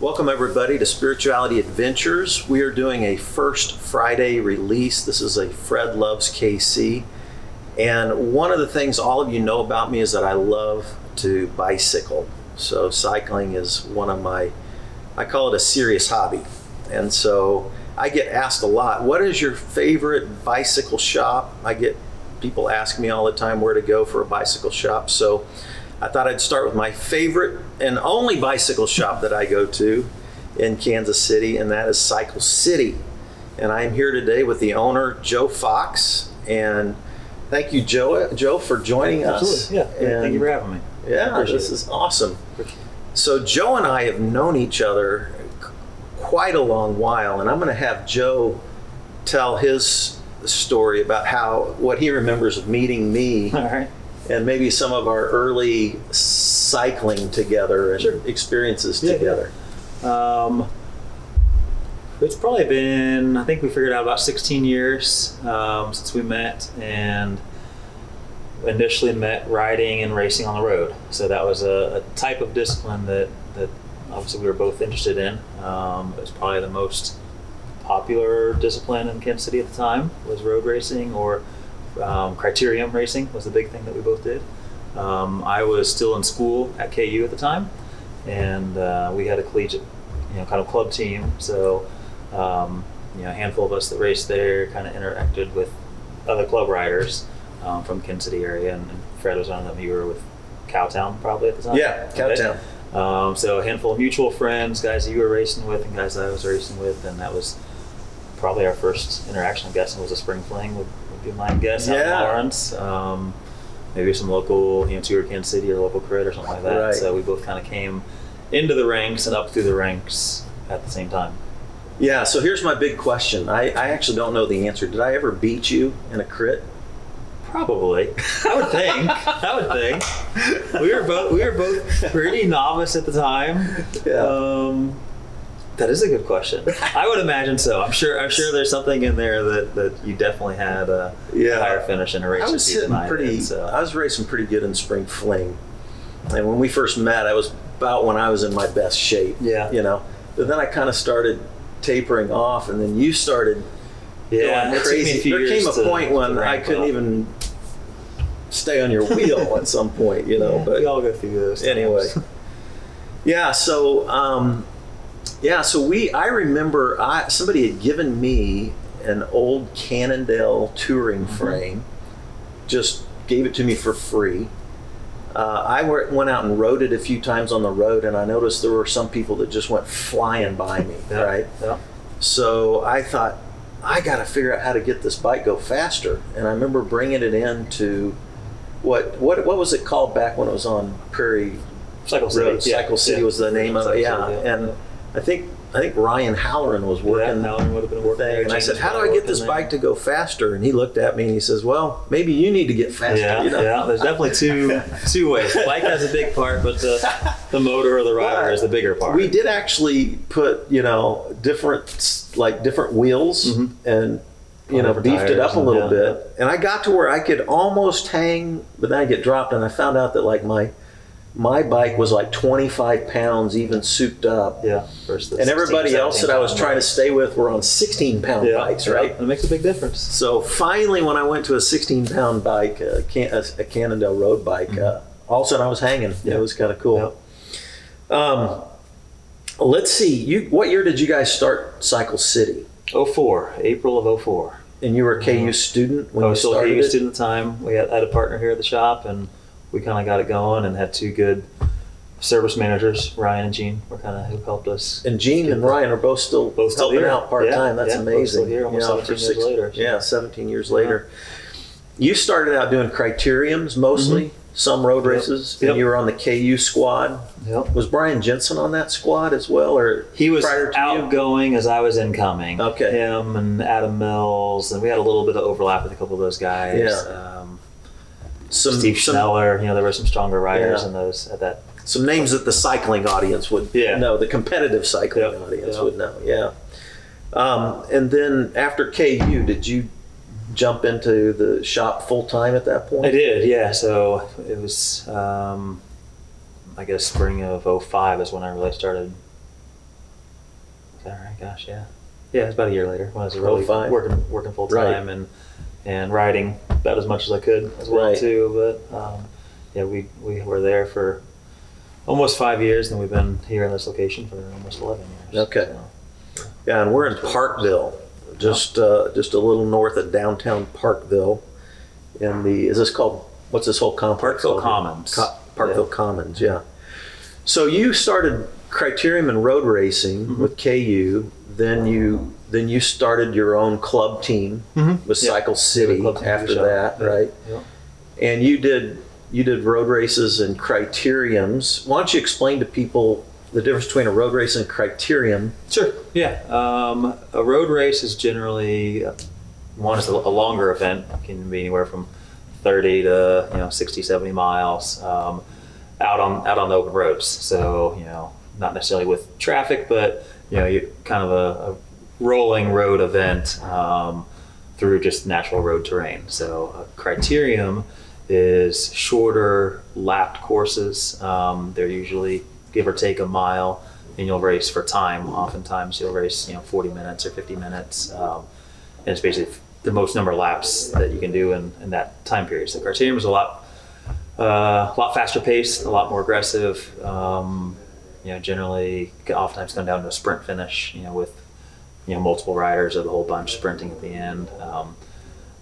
Welcome, everybody, to Spirituality Adventures. We are doing a first Friday release. This is a Fred Loves KC. And one of the things all of you know about me is that I love to bicycle. So, cycling is one of my, I call it a serious hobby. And so, I get asked a lot, what is your favorite bicycle shop? I get people ask me all the time where to go for a bicycle shop. So, I thought I'd start with my favorite and only bicycle shop that I go to in Kansas City, and that is Cycle City. And I'm here today with the owner, Joe Fox. And thank you, Joe, Joe, for joining us. Yeah. And Thank you for having me. yeah, this it. is awesome. So Joe and I have known each other quite a long while, and I'm going to have Joe tell his story about how what he remembers of meeting me All right. And maybe some of our early cycling together and Sure. experiences Yeah, together. Um, it's probably been, I think we figured out about 16 years um, since we met and initially met riding and racing on the road. So that was a, a type of discipline that, that obviously we were both interested in. Um, it was probably the most popular discipline in Kansas City at the time was road racing or um, criterium racing was the big thing that we both did. Um, I was still in school at KU at the time, and uh, we had a collegiate, you know, kind of club team. So, um, you know, a handful of us that raced there kind of interacted with other club riders um, from Kansas City area, and, and Fred was one of them. You were with Cowtown probably at the time. Yeah, Cowtown. Um, so a handful of mutual friends, guys that you were racing with, and guys that I was racing with, and that was probably our first interaction. I'm guessing was a spring fling would, be my guess. Yeah. Lawrence. Um, maybe some local, you know, tour Kansas City or local crit or something like that. Right. So we both kind of came into the ranks and up through the ranks at the same time. Yeah, so here's my big question. I, I actually don't know the answer. Did I ever beat you in a crit? Probably, I would think. I would think. We were both we were both pretty novice at the time. Yeah. Um, that is a good question. I would imagine so. I'm sure. I'm sure there's something in there that, that you definitely had a Yeah. higher finish in a race. I was than you sitting and I pretty. so. I was racing pretty good in spring fling, and when we first met, I was about when I was in my best shape. Yeah. you know. But then I kind of started tapering off, and then you started yeah, going it took me a crazy. There came a to- point when I couldn't up. even stay on your wheel at some point, you know. Yeah, but we all go through those. times. anyway yeah so um, yeah so we i remember i somebody had given me an old cannondale touring Mm-hmm. frame just gave it to me for free uh, I went out and rode it a few times on the road, and I noticed there were some people that just went flying by me. Yeah, Right, Yeah. so I thought I got to figure out how to get this bike go faster. And I remember bringing it in to what what what was it called back when it was on Prairie Cycle City. Road? yeah, Cycle City yeah. was the name of it. Yeah, City, and I think I think Ryan Halloran was working. Yeah, Halloran would have been working there, And I said, "How do I get this there." bike to go faster?" And he looked at me and he says, "Well, maybe you need to get faster." Yeah, you know? yeah. There's definitely two two ways. The bike has a big part, but the the motor or the rider But is the bigger part. We did actually put, you know, different like different wheels Mhm. and you know beefed it up a and- little yeah, bit. And I got to where I could almost hang, but then I get dropped, and I found out that like my my bike was like 25 pounds even souped up. Yeah. And everybody else that I was 17 trying to stay with were on 16 pound yeah, bikes, right? And it makes a big difference. So finally, when I went to a 16 pound bike, a, can, a, a Cannondale road bike, uh, all of a sudden I was hanging. Mm-hmm. Yeah. It was kind of cool. Um, let's see. You, what year did you guys start Cycle City? 04, April of 04. And you were a KU student when I you was still a started KU student at the time. We had, had a partner here at the shop, and we kind of got it going and had two good service managers, Ryan and Gene, were kind of who helped us. And Gene and Ryan are both still Both still helping here. out part time. Yeah, That's yeah, amazing. here almost for 17 years later, so. Yeah, 17 years later. You started out doing criteriums mostly, some road Mm-hmm. Yep. races, Yep. and you were on the KU squad. Yep. Was Brian Jensen on that squad as well, or He was prior to you? outgoing as I was incoming. Okay. Him and Adam Mills, and we had a little bit of overlap with a couple of those guys. Yeah. Um, some Steve some, Schneller, you know, there were some stronger riders Yeah. in those at that. some names that the cycling audience would Yeah. know, the competitive cycling Yep. audience Yep. would know. Yeah. Um, and then after KU, did you jump into the shop full time at that point? I did, yeah. So it was, um, I guess, spring of 05 is when I really started Is that right? Gosh, yeah. Yeah, it's about a year later when I was really 05. working working full Right. time and and riding about as much as I could as well Right. too. But um, yeah, we we were there for almost five years, and we've been here in this location for almost eleven years. Okay. So, Yeah, and we're in Parkville, just uh, just a little north of downtown Parkville. In the is this called what's this whole complex? Parkville? Commons. Co- Parkville Yeah. Commons, yeah. So you started criterium and road racing Mhm. with KU. Then you then you started your own club team Mhm. with Yeah. Cycle City Club after that, Yeah. right? Yeah. And you did you did road races and criteriums. Why don't you explain to people the difference between a road race and a criterium? Sure. Yeah. Um, a road race is generally uh, one is a, a longer event. It can be anywhere from 30 to you know 60, 70 miles um, out on out on the open roads. So you know not necessarily with traffic, but you know you kind of a, a rolling road event um, through just natural road terrain. So a criterium is shorter lapped courses. Um, they're usually give or take a mile, and you'll race for time. Oftentimes you'll race you know 40 minutes or 50 minutes, um, and it's basically the most number of laps that you can do in, in that time period. So criterium is a lot uh, a lot faster paced, a lot more aggressive. Um, you know, generally, oftentimes come down to a sprint finish. You know, with you know multiple riders or the whole bunch sprinting at the end. Um,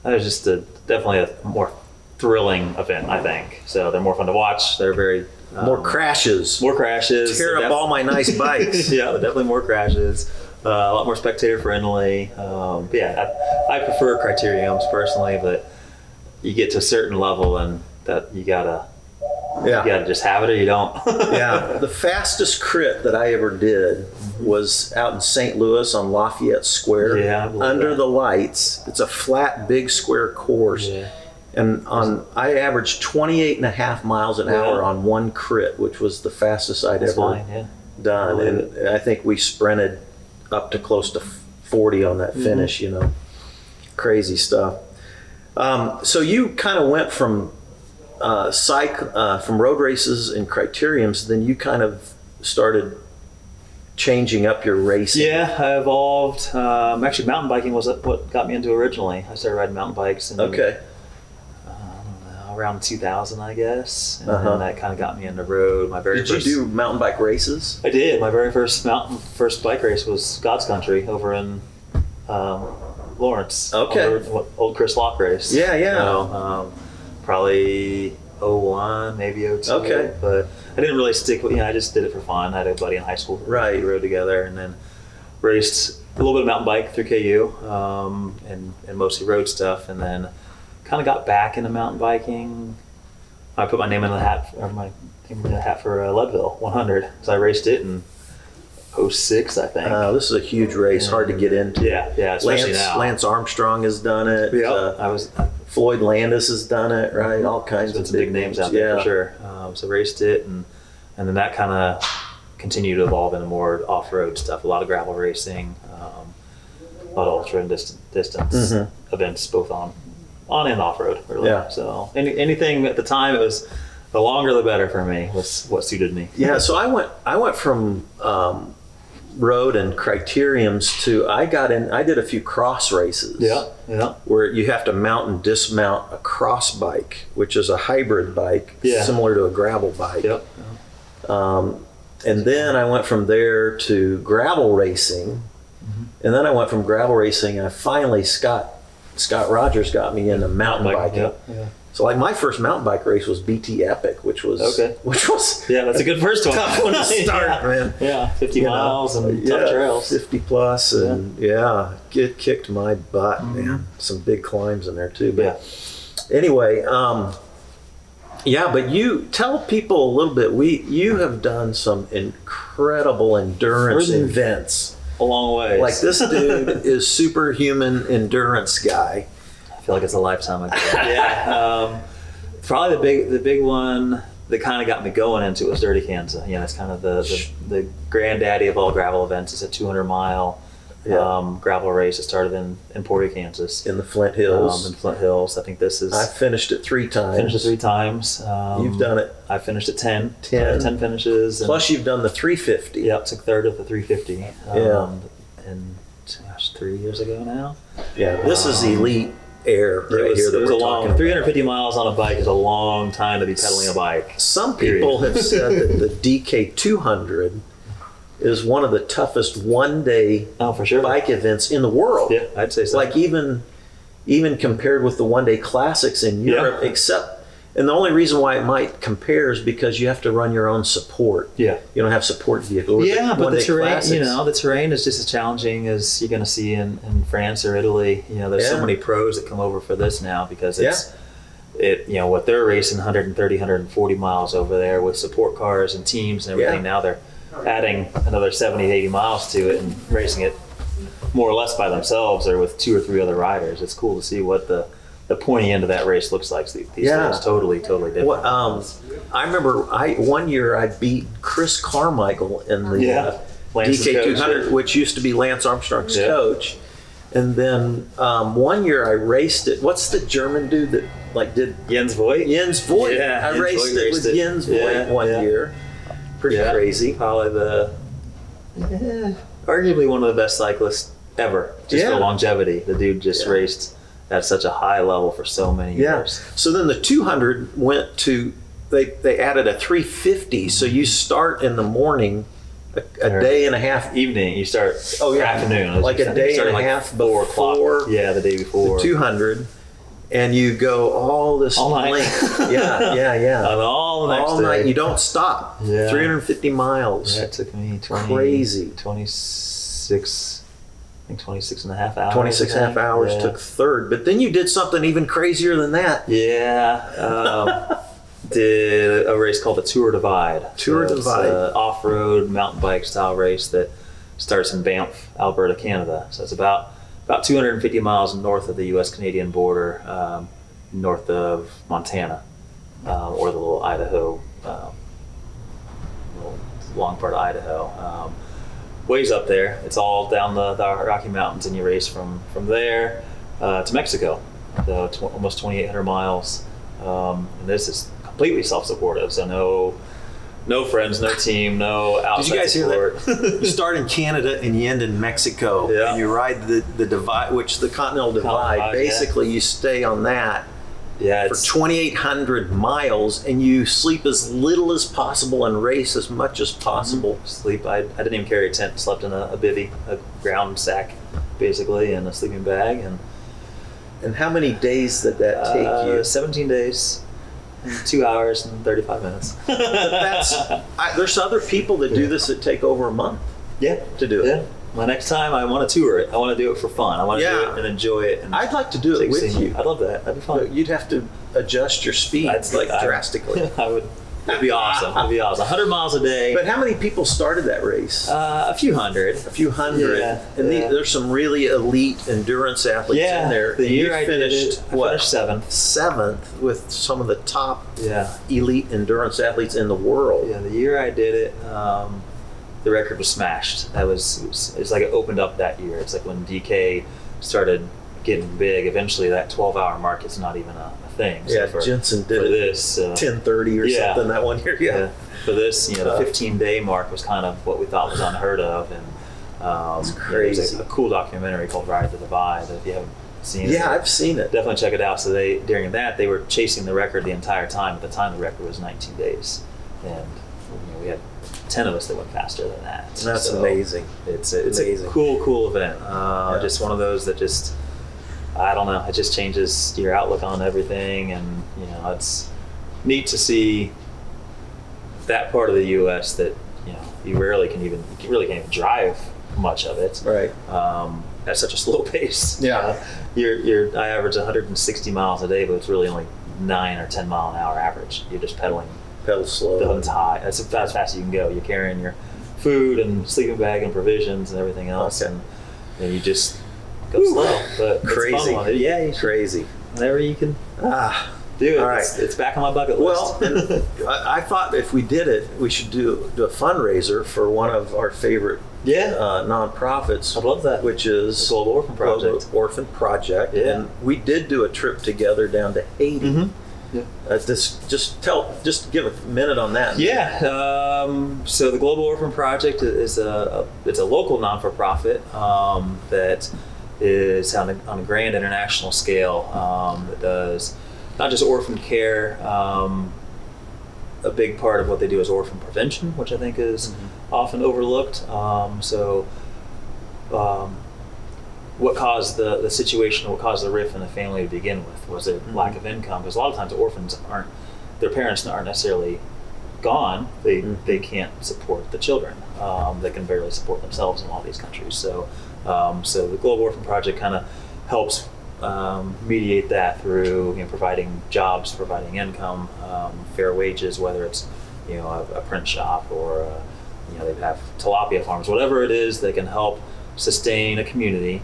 that is just a, definitely a more thrilling event, I think. So they're more fun to watch. They're very More um, crashes. more crashes. Tear up all my nice bikes. yeah, definitely more crashes. Uh, a lot more spectator friendly. Um, yeah, I, I prefer criteriums personally, but you get to a certain level and that you gotta Yeah. you gotta just have it or you don't. yeah, the fastest crit that I ever did was out in St. Louis on Lafayette Square. Yeah, under that. the lights. It's a flat, big square course. Yeah. And on I averaged 28 and a half miles an Yeah. hour on one crit, which was the fastest I'd That's ever fine. Yeah. done. believe And I think we sprinted up to close to 40 on that Mm-hmm. finish, you know. Crazy stuff. Um, so you kind of went from uh, psych, uh, from road races and criteriums, then you kind of started changing up your racing. Yeah, I evolved. Um, actually, mountain biking was what got me into originally. I started riding mountain bikes. In, Okay. uh, I don't know, around 2000, I guess, and Uh-huh. then that kind of got me into road. My very Did you first. do mountain bike races? I did. My very first mountain, first bike race was God's Country over in um, Lawrence. Okay. What- old Chris Lock race. Yeah, yeah. So, um, probably 01, maybe 02. Okay. But I didn't really stick with. You know, I just did it for fun. I had a buddy in high school. Right. We rode together, and then raced a little bit of mountain bike through KU, um, and and mostly road stuff, and then kind of got back into mountain biking. I put my name in the hat, or my name in the hat for uh, Leadville 100. So I raced it in 06, I think. Uh, this is a huge race, hard to get into. yeah, yeah, especially Lance, now. Lance Armstrong has done it. yeah, Uh, I was. Floyd Landis has done it, right? All kinds of some big names out there yeah. for sure. Um, so raced it, and and then that kind of continued to evolve into more off-road stuff. A lot of gravel racing, um, a lot of ultra and distance, distance Mhm. events, both on on and off-road. Really. Yeah. So any, anything at the time, it was the longer the better for me. Was what suited me. Yeah, so I went I went from um, road and criteriums to I got in I did a few cross races. Yeah. Yeah. Where you have to mount and dismount a cross bike, which is a hybrid bike, Yeah. similar to a gravel bike. Yep. Um, and then I went from there to gravel racing, Mm-hmm. and then I went from gravel racing. And I finally Scott Scott Rogers got me into mountain biking. Yeah. Yeah. So like my first mountain bike race was BT Epic, which was Okay. which was Yeah, that's a good first one. tough one to start, yeah. man. Yeah, 50 You know, miles and tough yeah, trails. 50 plus, and yeah, it kicked my butt, man. Some big climbs in there too. But Mm-hmm. Yeah. anyway, um, yeah, but you tell people a little bit. We you have done some incredible endurance events. A long way. Like this dude is superhuman endurance guy. I feel like it's a lifetime ago. yeah. Um, probably the big the big one that kind of got me going into it was Dirty Kanza. You know, it's kind of the, the the granddaddy of all gravel events. It's a 200 mile Yeah. um, gravel race that started in in Emporia, Kansas, in the Flint Hills. um, in Flint Hills. I think this is I finished it three times. finished it three times. Um, You've done it. I finished at 10. 10. I 10 finishes. Plus, you've done the 350. Yep, took third of the 350. Yeah. Um, and gosh, three years ago now. Yeah, this is elite air right was, here that we're a talking long about. 350 miles on a bike is a long time to be pedaling a bike. Some people have said that the DK 200 is one of the toughest one-day Oh, for sure. bike events in the world. Yeah, I'd say so. Like even even compared with the one-day classics in Yeah. Europe, except and the only reason why it might compare is because you have to run your own support. yeah. You don't have support vehicles. Yeah, but the terrain, you know, the terrain is just as challenging as you're going to see in, in France or Italy. You know, there's so many pros that come over for this now because it's, it, you know, what they're racing 130, 140 miles over there with support cars and teams and everything. Yeah. Now they're adding another 70, 80 miles to it and racing it more or less by themselves or with two or three other riders. It's cool to see what the, the pointy end of that race looks like these Yeah. days. Totally, totally different. What, um, I remember I one year I beat Chris Carmichael in the Yeah. uh, DK coach, 200, which used to be Lance Armstrong's Yeah. coach. And then um, one year I raced it. What's the German dude that like did Jens Voigt? Jens Voigt? Yeah, I Jens raced Voigt it raced with it. Jens Voigt one year. Pretty crazy. Probably the arguably one of the best cyclists ever, just for longevity. The dude just raced at such a high level for so many Yeah. years. So then the 200 went to they they added a 350. So you start in the morning, a, a day and a half Evening, you start. Oh, yeah. afternoon, Like a day and a like half four o'clock. before Yeah, the day before. the 200 and you go all this All night. length. yeah yeah yeah And all the next all day. night you don't stop Yeah. 350 miles it took me 20, Crazy. 26, I think 26 and a half hours. 26 and a half hours Yeah. took third but then you did something even crazier than that Yeah. Um, did a race called the Tour Divide. Tour it's Divide. a off-road mountain bike style race that starts in Banff, Alberta, Canada. So it's about about 250 miles north of the U.S. Canadian border, um, north of Montana, uh, or the little Idaho, um, little long part of Idaho. Ways up there. It's all down the, the Rocky Mountains, and you race from from there uh, to Mexico, so tw- almost 2,800 miles. Um, and this is completely self-supportive, so no no friends, no team, no outside Did you guys hear support. that? you start in Canada and you end in Mexico. Yeah. And you ride the, the divide, which the Continental Divide. Divide, yeah. Basically, you stay on that yeah, for 2,800 miles and you sleep as little as possible and race as much as possible. sleep. I, I didn't even carry a tent. Slept in a, a bivy, a ground sack, basically, and a sleeping bag. And And how many days did that take uh, you? 17 days, two hours and 35 minutes. That's I, there's other people that do this that take over a month yeah. to do it. Yeah. My next time, I want to tour it. I want to do it for fun. I want to Yeah. do it and enjoy it. And I'd like to do it with you. I'd love that. That'd be fun. But You'd have to adjust your speed That's like I- drastically. I would. It'd be awesome. It'd be awesome. 100 miles a day. But how many people started that race? uh, a few hundred. a few hundred. Yeah, and the- there's some really elite endurance athletes Yeah. in there. The And year you I finished I what finished seventh. seventh with some of the top Yeah. elite endurance athletes in the world. Yeah, the year I did it, um, the record was smashed. That was it was, it's like it opened up that year. It's like when DK started getting big. Eventually, that 12-hour mark is not even a, a thing. So Yeah, for, Jensen for did it this. Uh, 10:30 or Yeah. something that one year. Yeah. yeah. For this, you know, Uh, the 15-day mark was kind of what we thought was unheard of, and um, you know, there's crazy. a, a cool documentary called Ride to the Divide. That if you haven't seen it, Yeah, I've seen it. definitely check it out. So they during that they were chasing the record the entire time. At the time, the record was 19 days, and you know, we had 10 of us that went faster than that. That's So amazing. It's a, it's Amazing. a cool, cool event. Uh, Yeah. Just one of those that just I don't know. It just changes your outlook on everything, and you know it's neat to see that part of the U.S. that you know you rarely can even you really can't even drive much of it Right. um, at such a slow pace. Yeah. Uh, you're, you're, I average 160 miles a day, but it's really only nine or 10 mile an hour average. You're just pedaling Pedal slow. hood's high. That's as fast as you can go. You're carrying your food and sleeping bag and provisions and everything else, Okay. and, and you just go slow. But it's Crazy. Yeah, you Crazy. whenever you can Ah. do it. All right. It's, it's back on my bucket Well, list. and I, I thought if we did it, we should do do a fundraiser for one of our favorite Yeah. uh, nonprofits. I love that. Which is Global Orphan Project. Global Orphan Project. Yeah. And we did do a trip together down to Haiti. Mhm. Yeah. Uh, just, just tell, just give a minute on that. Yeah. Um, so the Global Orphan Project is a, a it's a local non for profit um, that is on a, on a grand international scale um, that does not just orphan care. Um, a big part of what they do is orphan prevention, which I think is often overlooked. Um, so, um, what caused the, the situation, what caused the rift in the family to begin with? Was it lack of income? Because a lot of times orphans aren't, their parents aren't necessarily gone. They, Mhm. they can't support the children. Um, they can barely support themselves in a lot of these countries. So, um, so the Global Orphan Project kind of helps um, mediate that through you know, providing jobs, providing income, um, fair wages, whether it's you know a, a print shop or uh you know they have tilapia farms, whatever it is, they can help sustain a community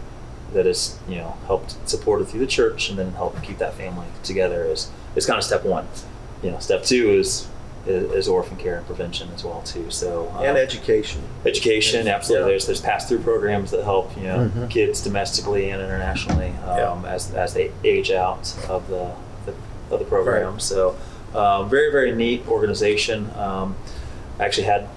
that is you know helped supported through the church and then help keep that family together is is kind of step one. You know, step two is is, is orphan care and prevention as well too. So um, And education. education absolutely Yeah. there's there's pass-through programs that help you know Mhm. kids domestically and internationally um, as, as they age out of the, the of the program Right. so um, very very neat organization um, I actually had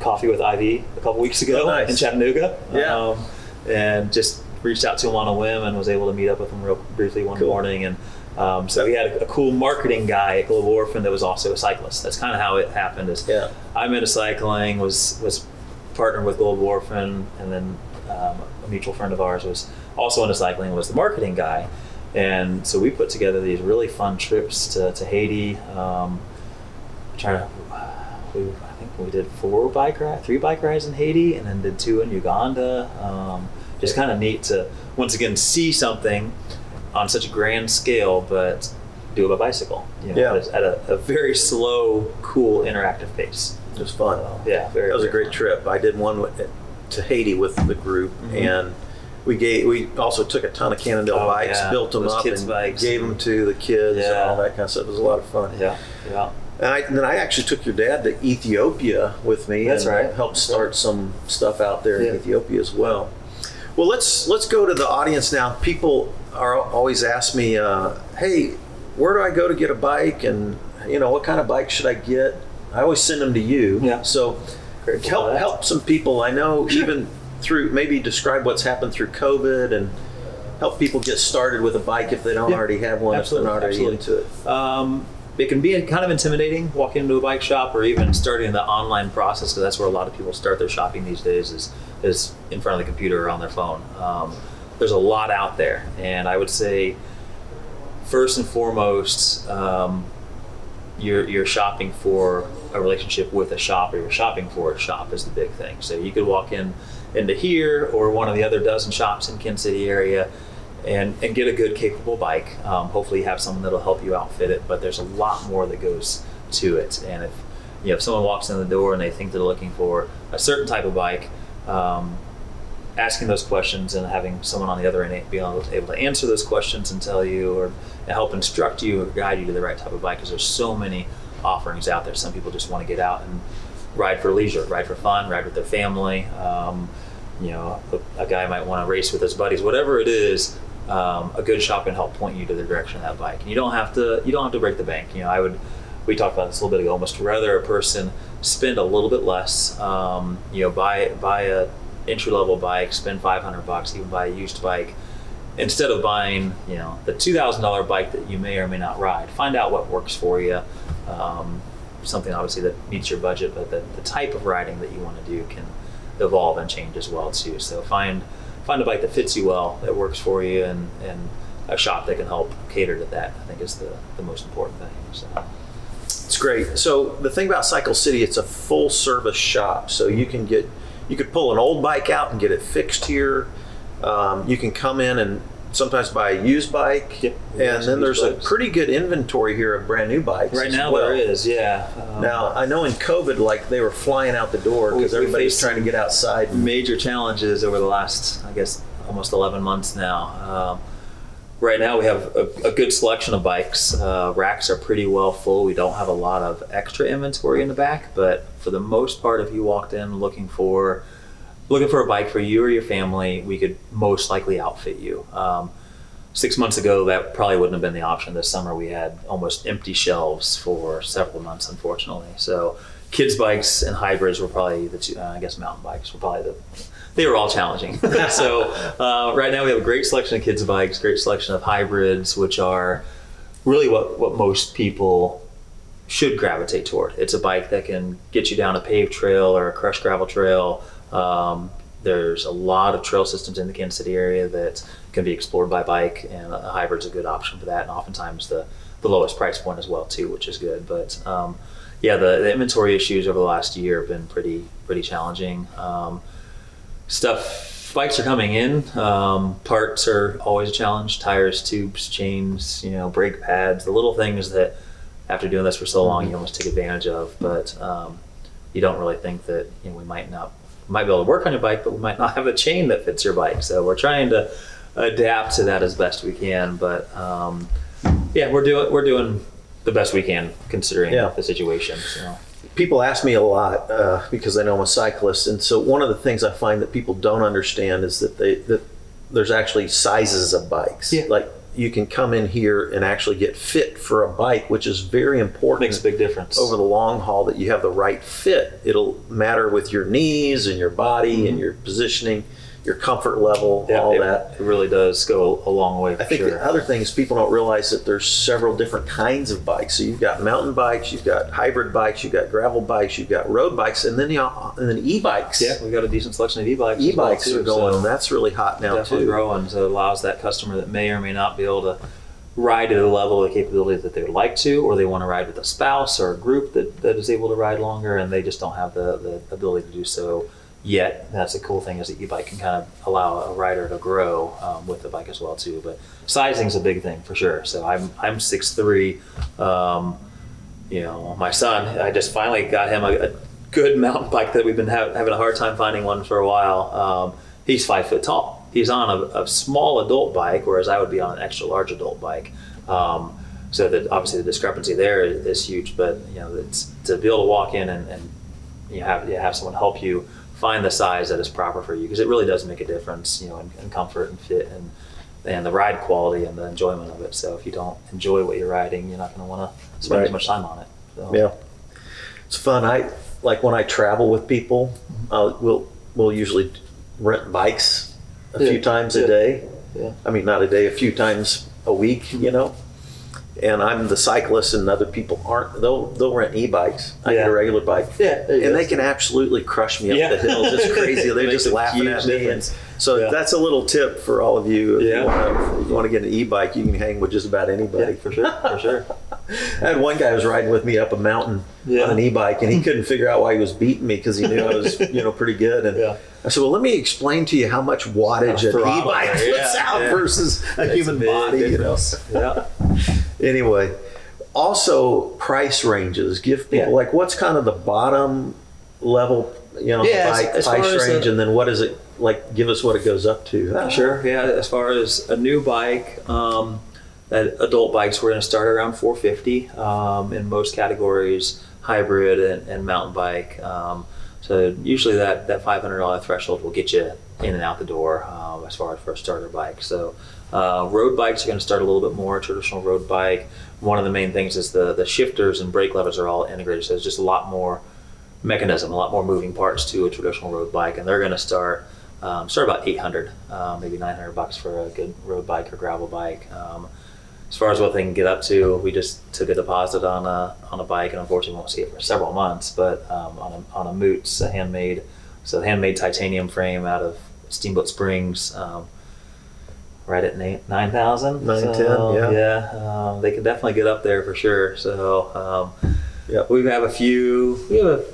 coffee with Ivy a couple weeks ago Oh, nice. in Chattanooga Yeah. um, and just reached out to him on a whim and was able to meet up with him real briefly one Cool. morning and um, so we had a, a cool marketing guy at Global Orphan that was also a cyclist. That's kind of how it happened. Is Yeah. I'm into cycling, was was partnered with Global Orphan, and then um, a mutual friend of ours was also into cycling, was the marketing guy, and so we put together these really fun trips to, to Haiti. Um, trying to, we, I think we did four bike rides, three bike rides in Haiti, and then did two in Uganda. Um, just kind of neat to once again see something on such a grand scale, but do it by bicycle. You know, Yeah. at, a, a, very slow, cool, interactive pace. It was fun. Yeah, very. That was a great fun. trip. I did one with, to Haiti with the group, Mhm. and we gave we also took a ton of Cannondale Oh, bikes, yeah. built them Those up, and bikes. gave them to the kids and all that kind of stuff. It was a lot of fun. Yeah, yeah. And, I, and then I actually took your dad to Ethiopia with me. That's and right. Helped start some stuff out there Yeah. in Ethiopia as well. Well, let's let's go to the audience now. People are always ask me, uh, "Hey, where do I go to get a bike? And you know, what kind of bike should I get?" I always send them to you. Yeah. So Grateful help help some people. I know even through maybe describe what's happened through COVID and help people get started with a bike if they don't Yeah. already have one, Absolutely, if they're not already absolutely. into it. Um, it can be kind of intimidating walking into a bike shop or even starting the online process because that's where a lot of people start their shopping these days is is in front of the computer or on their phone. Um, there's a lot out there, and I would say first and foremost, um, you're you're shopping for a relationship with a shop, or you're shopping for a shop is the big thing. So you could walk in into here or one of the other dozen shops in Kansas City area. And, and get a good capable bike. Um, hopefully, you have someone that'll help you outfit it. But there's a lot more that goes to it. And if you know if someone walks in the door and they think they're looking for a certain type of bike, um, asking those questions and having someone on the other end be able to, able to answer those questions and tell you or help instruct you or guide you to the right type of bike because there's so many offerings out there. Some people just want to get out and ride for leisure, ride for fun, ride with their family. Um, you know, a, a guy might want to race with his buddies, whatever it is. Um, a good shop can help point you to the direction of that bike, and you don't have to. You don't have to break the bank. You know, I would. We talked about this a little bit ago. Almost rather a person spend a little bit less. Um, you know, buy buy a entry level bike, spend 500 bucks, even buy a used bike, instead of buying, you know, the $2,000 bike that you may or may not ride. Find out what works for you. Um, something obviously that meets your budget, but the, the type of riding that you want to do can evolve and change as well too. So find find a bike that fits you well, that works for you, and and a shop that can help cater to that. I think is the the most important thing. So. It's great. So the thing about Cycle City, it's a full service shop. So you can get, you could pull an old bike out and get it fixed here. Um, you can come in and sometimes buy a used bike. Yep, And then there's used a pretty good inventory here of brand new bikes. Right now well. there is, yeah. Um, Now I know in COVID, like they were flying out the door because everybody's trying to get outside. Major challenges over the last, I guess, almost 11 months now. Um, right now, we have a, a good selection of bikes. Uh, racks are pretty well full. We don't have a lot of extra inventory in the back, but for the most part, if you walked in looking for looking for a bike for you or your family, we could most likely outfit you. Um, six months ago, that probably wouldn't have been the option. This summer, we had almost empty shelves for several months, unfortunately. So, kids' bikes and hybrids were probably the two, uh, I guess mountain bikes were probably the, they were all challenging. so, uh, right now, we have a great selection of kids' bikes, great selection of hybrids, which are really what, what most people should gravitate toward. It's a bike that can get you down a paved trail or a crushed gravel trail. Um, there's a lot of trail systems in the Kansas City area that can be explored by bike, and a hybrid's a good option for that. And oftentimes the, the lowest price point as well too, which is good. But um, yeah, the, the, inventory issues over the last year have been pretty pretty challenging. Um, stuff bikes are coming in. Um, parts are always a challenge. Tires, tubes, chains, you know, brake pads, the little things that after doing this for so long, you almost take advantage of. But um, you don't really think that you know we might not might be able to work on your bike, but we might not have a chain that fits your bike. So we're trying to adapt to that as best we can. But um, yeah, we're doing we're doing the best we can considering Yeah. the situation. So. people ask me a lot uh, because they know I'm a cyclist, and so one of the things I find that people don't understand is that they that there's actually sizes of bikes. Yeah. Like you can come in here and actually get fit for a bike, which is very important. Makes a big difference. over the long haul that you have the right fit. It'll matter with your knees and your body and mm-hmm. your positioning, your comfort level. Yeah, all it, that. It really does go a long way. I think sure. the other thing is people don't realize that there's several different kinds of bikes. So you've got mountain bikes, you've got hybrid bikes, you've got gravel bikes, you've got road bikes, and then you and then e-bikes. yeah, we've got a decent selection of e-bikes. E-bikes too, are going. so- that's really hot now definitely too. growing. So it allows that customer that may or may not be able to ride at a level of capability that they would like to, or they want to ride with a spouse or a group that, that is able to ride longer and they just don't have the, the ability to do so yet. That's a cool thing is that e-bike can kind of allow a rider to grow um, with the bike as well too. But sizing's a big thing for sure. So I'm I'm six three. Um, you know, my son, I just finally got him a, a good mountain bike that we've been ha- having a hard time finding one for a while. Um, he's five foot tall. He's on a, a small adult bike, whereas I would be on an extra large adult bike. Um, so that obviously the discrepancy there is, is huge. But you know, it's to be able to walk in and, and you have you have someone help you find the size that is proper for you because it really does make a difference. You know, in, in comfort and fit and and the ride quality and the enjoyment of it. So if you don't enjoy what you're riding, you're not going to want to spend Right. as much time on it. So. Yeah, it's fun. I like when I travel with people. Mm-hmm. Uh, we'll we'll usually rent bikes a Yeah. few times Yeah. a day. Yeah. I mean, not a day, a few times a week. You know. And I'm the cyclist, and other people aren't. They'll they'll rent e-bikes. I get a regular bike, Yeah, and they can absolutely crush me up Yeah. the hills. It's crazy. They're just a laughing at me. And difference. so Yeah. that's a little tip for all of you. If Yeah. you want to, if you want to get an e-bike, you can hang with just about anybody. Yeah, for sure, for sure. I had one guy who was riding with me up a mountain on an e-bike, and he couldn't figure out why he was beating me because he knew I was, you know, pretty good. And. I said, "Well, let me explain to you how much wattage A an e-bike puts out versus a a human big body." You know. Yeah. Anyway, also price ranges. Give people Yeah. like what's kind of the bottom level, you know, Yeah, bike as far price as range, and then what is it like? Give us what it goes up to. Sure. Yeah. As far as a new bike, um, adult bikes, we're going to start around 450 um, in most categories, hybrid and, and mountain bike. Um, so usually that that $500 threshold will get you in and out the door um, as far as for a starter bike. So uh, road bikes are going to start a little bit more traditional road bike. One of the main things is the the shifters and brake levers are all integrated, so it's just a lot more mechanism, a lot more moving parts to a traditional road bike, and they're going to start um, start about 800, uh, maybe 900 bucks for a good road bike or gravel bike. Um, as far as what they can get up to, we just took a deposit on a on a bike, and unfortunately won't see it for several months. But um, on a on a Moots, a handmade, so handmade titanium frame out of Steamboat Springs. Um, Right at nine nine thousand, Nine, ten, yeah. yeah. Um, they can definitely get up there for sure. So um, Yep. we have a few. We have a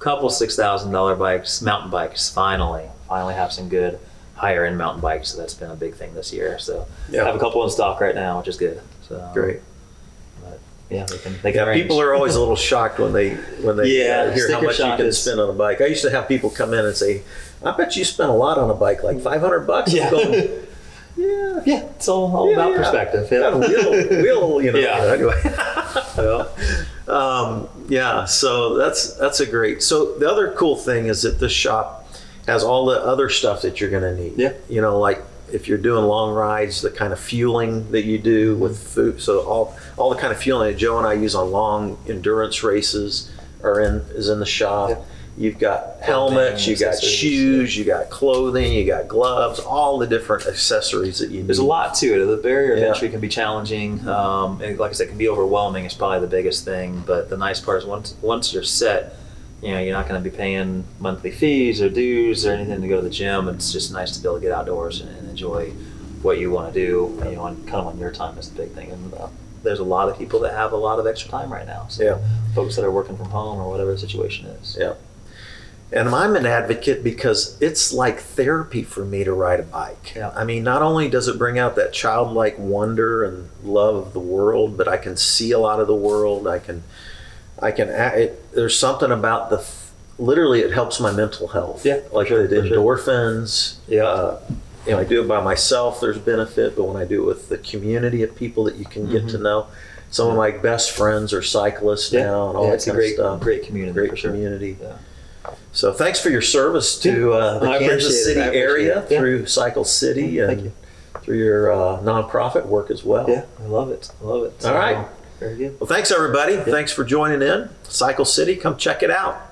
couple six thousand dollar bikes, mountain bikes. Finally, finally have some good higher end mountain bikes. So that's been a big thing this year. So Yeah. I have a couple in stock right now, which is good. So Great. Yeah, they can. They can Yeah, people are always a little shocked when they when they Yeah, hear how much you can is- spend on a bike. I used to have people come in and say, "I bet you spent a lot on a bike, like five hundred bucks." Yeah. yeah, yeah, it's all, all Yeah, about yeah. perspective. A wheel, wheel, you know. Yeah. Anyway. Yeah. um, yeah, so that's that's a great. So the other cool thing is that this shop has all the other stuff that you're going to need. Yeah. You know, like if you're doing long rides, the kind of fueling that you do with food. So all all the kind of fueling that Joe and I use on long endurance races are in is in the shop. Yeah. You've got helmets, you've got shoes, you got clothing, you got gloves, all the different accessories that you need. There's a lot to it. The barrier of Yeah. entry can be challenging, um, and like I said, it can be overwhelming. It's probably the biggest thing. But the nice part is once once you're set, you know, you're not going to be paying monthly fees or dues or anything to go to the gym. It's just nice to be able to get outdoors and, and enjoy what you want to do. You know, on, kind of on your time is the big thing. And uh, there's a lot of people that have a lot of extra time right now. So Yeah. folks that are working from home or whatever the situation is. Yeah. And I'm an advocate because it's like therapy for me to ride a bike. Yeah. I mean, not only does it bring out that childlike wonder and love of the world, but I can see a lot of the world. I can, I can. It, there's something about the. Literally, it helps my mental health. Yeah, like sure, the for sure. endorphins. Yeah. Uh, you know, I do it by myself. There's benefit, but when I do it with the community of people that you can get to know, some of my best friends are cyclists Mm-hmm. Yeah, now, and all yeah, that kind great, of stuff. great community Great for sure. community. Yeah. So thanks for your service to uh, the I Kansas. City area it. Yeah. through Cycle City and through your uh, nonprofit work as well. Yeah, I love it. I love it. All right. Very good. Well, thanks everybody. Thanks for joining in. Cycle City, come check it out.